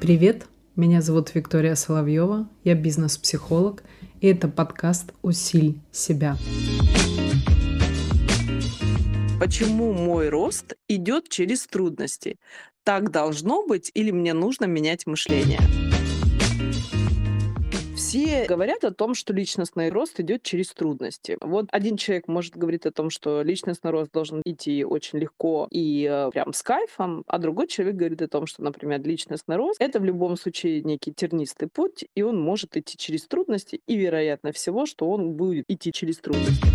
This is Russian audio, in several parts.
Привет, меня зовут Виктория Соловьева, я бизнес-психолог, и это подкаст «Усиль себя». Почему мой рост идет через трудности? Так должно быть или мне нужно менять мышление? Все говорят о том, что личностный рост идет через трудности. Вот один человек может говорить о том, что личностный рост должен идти очень легко и э, прям с кайфом, а другой человек говорит о том, что, например, личностный рост — это в любом случае некий тернистый путь, и он может идти через трудности, и вероятно всего, что он будет идти через трудности.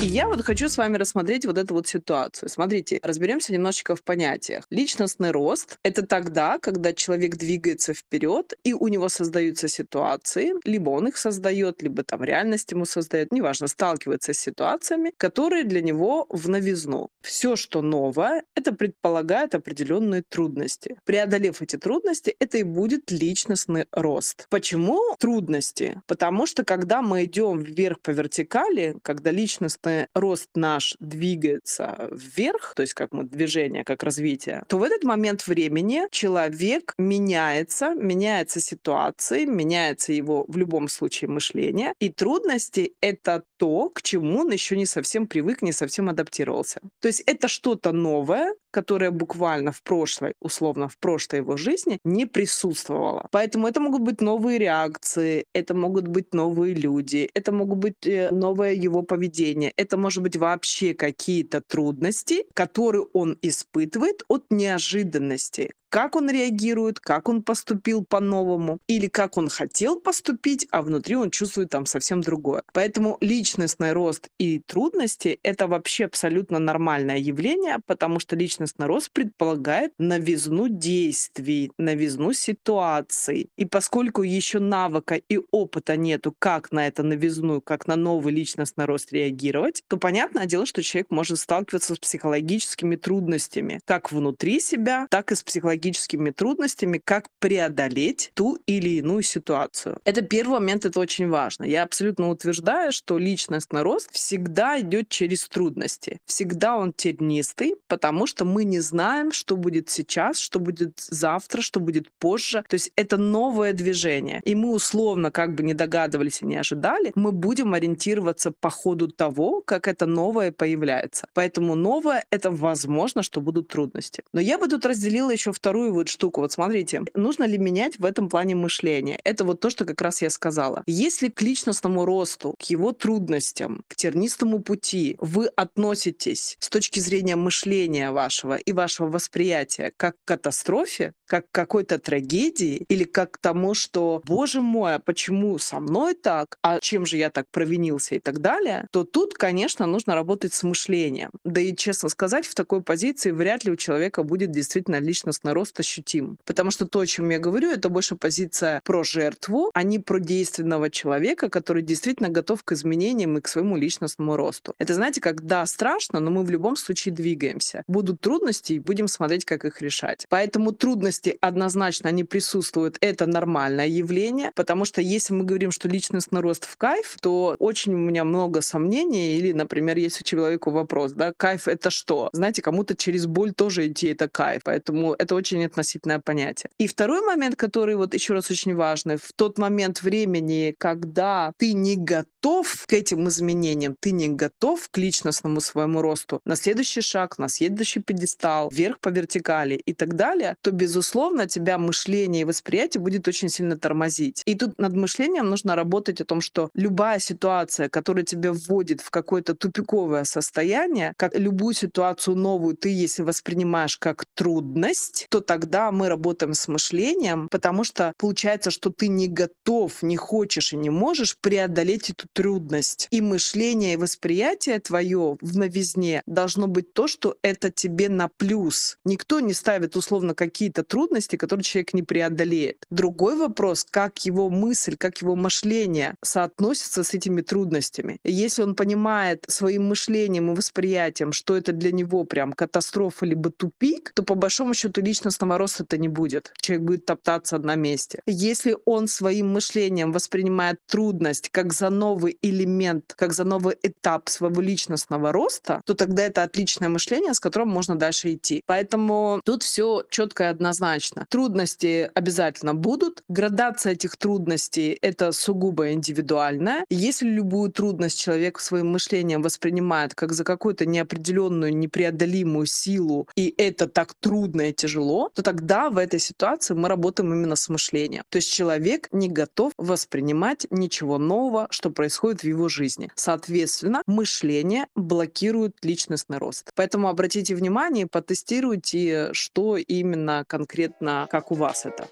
Я вот хочу с вами рассмотреть вот эту вот ситуацию. Смотрите, разберемся немножечко в понятиях. Личностный рост — это тогда, когда человек двигается вперед, и у него создаются ситуации, либо он их создает, либо там реальность ему создает, неважно, сталкивается с ситуациями, которые для него в новизну. Все, что новое, это предполагает определенные трудности. Преодолев эти трудности, это и будет личностный рост. Почему трудности? Потому что когда мы идем вверх по вертикали, когда личностный рост наш двигается вверх, то есть как мы движение, как развитие, то в этот момент времени человек меняется, меняется ситуация, меняется его в любом случае мышление, и трудности — это то, к чему он еще не совсем привык, не совсем адаптировался. То есть это что-то новое, которое буквально в прошлой, условно, в прошлой его жизни не присутствовало. Поэтому это могут быть новые реакции, это могут быть новые люди, это могут быть э, новое его поведение, это может быть вообще какие-то трудности, которые он испытывает от неожиданности как он реагирует, как он поступил по-новому, или как он хотел поступить, а внутри он чувствует там совсем другое. Поэтому личностный рост и трудности — это вообще абсолютно нормальное явление, потому что личностный рост предполагает новизну действий, новизну ситуаций. И поскольку еще навыка и опыта нету, как на это новизну, как на новый личностный рост реагировать, то понятное дело, что человек может сталкиваться с психологическими трудностями, как внутри себя, так и с психологическими психологическими трудностями, как преодолеть ту или иную ситуацию. Это первый момент, это очень важно. Я абсолютно утверждаю, что личностный рост всегда идет через трудности. Всегда он тернистый, потому что мы не знаем, что будет сейчас, что будет завтра, что будет позже. То есть это новое движение. И мы условно как бы не догадывались и не ожидали, мы будем ориентироваться по ходу того, как это новое появляется. Поэтому новое — это возможно, что будут трудности. Но я бы тут разделила еще второй вторую вот штуку. Вот смотрите, нужно ли менять в этом плане мышление? Это вот то, что как раз я сказала. Если к личностному росту, к его трудностям, к тернистому пути вы относитесь с точки зрения мышления вашего и вашего восприятия как к катастрофе, как к какой-то трагедии или как к тому, что, боже мой, а почему со мной так, а чем же я так провинился и так далее, то тут, конечно, нужно работать с мышлением. Да и, честно сказать, в такой позиции вряд ли у человека будет действительно личностный рост ощутим. Потому что то, о чем я говорю, это больше позиция про жертву, а не про действенного человека, который действительно готов к изменениям и к своему личностному росту. Это, знаете, когда страшно, но мы в любом случае двигаемся. Будут трудности, и будем смотреть, как их решать. Поэтому трудности однозначно они присутствуют. Это нормальное явление, потому что если мы говорим, что личностный рост в кайф, то очень у меня много сомнений. Или, например, есть у человека вопрос, да, кайф — это что? Знаете, кому-то через боль тоже идти — это кайф. Поэтому это очень очень относительное понятие. И второй момент, который вот еще раз очень важный, в тот момент времени, когда ты не готов к этим изменениям, ты не готов к личностному своему росту, на следующий шаг, на следующий пьедестал, вверх по вертикали и так далее, то, безусловно, тебя мышление и восприятие будет очень сильно тормозить. И тут над мышлением нужно работать о том, что любая ситуация, которая тебя вводит в какое-то тупиковое состояние, как любую ситуацию новую ты, если воспринимаешь как трудность, то тогда мы работаем с мышлением, потому что получается, что ты не готов, не хочешь и не можешь преодолеть эту трудность. И мышление и восприятие твое в новизне должно быть то, что это тебе на плюс. Никто не ставит условно какие-то трудности, которые человек не преодолеет. Другой вопрос, как его мысль, как его мышление соотносится с этими трудностями. Если он понимает своим мышлением и восприятием, что это для него прям катастрофа либо тупик, то по большому счету лично личностного роста-то не будет. Человек будет топтаться на месте. Если он своим мышлением воспринимает трудность как за новый элемент, как за новый этап своего личностного роста, то тогда это отличное мышление, с которым можно дальше идти. Поэтому тут все четко и однозначно. Трудности обязательно будут. Градация этих трудностей — это сугубо индивидуальная. Если любую трудность человек своим мышлением воспринимает как за какую-то неопределенную, непреодолимую силу, и это так трудно и тяжело, то тогда в этой ситуации мы работаем именно с мышлением. То есть человек не готов воспринимать ничего нового, что происходит в его жизни. Соответственно, мышление блокирует личностный рост. Поэтому обратите внимание, потестируйте, что именно конкретно, как у вас это.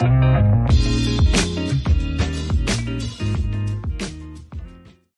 thank you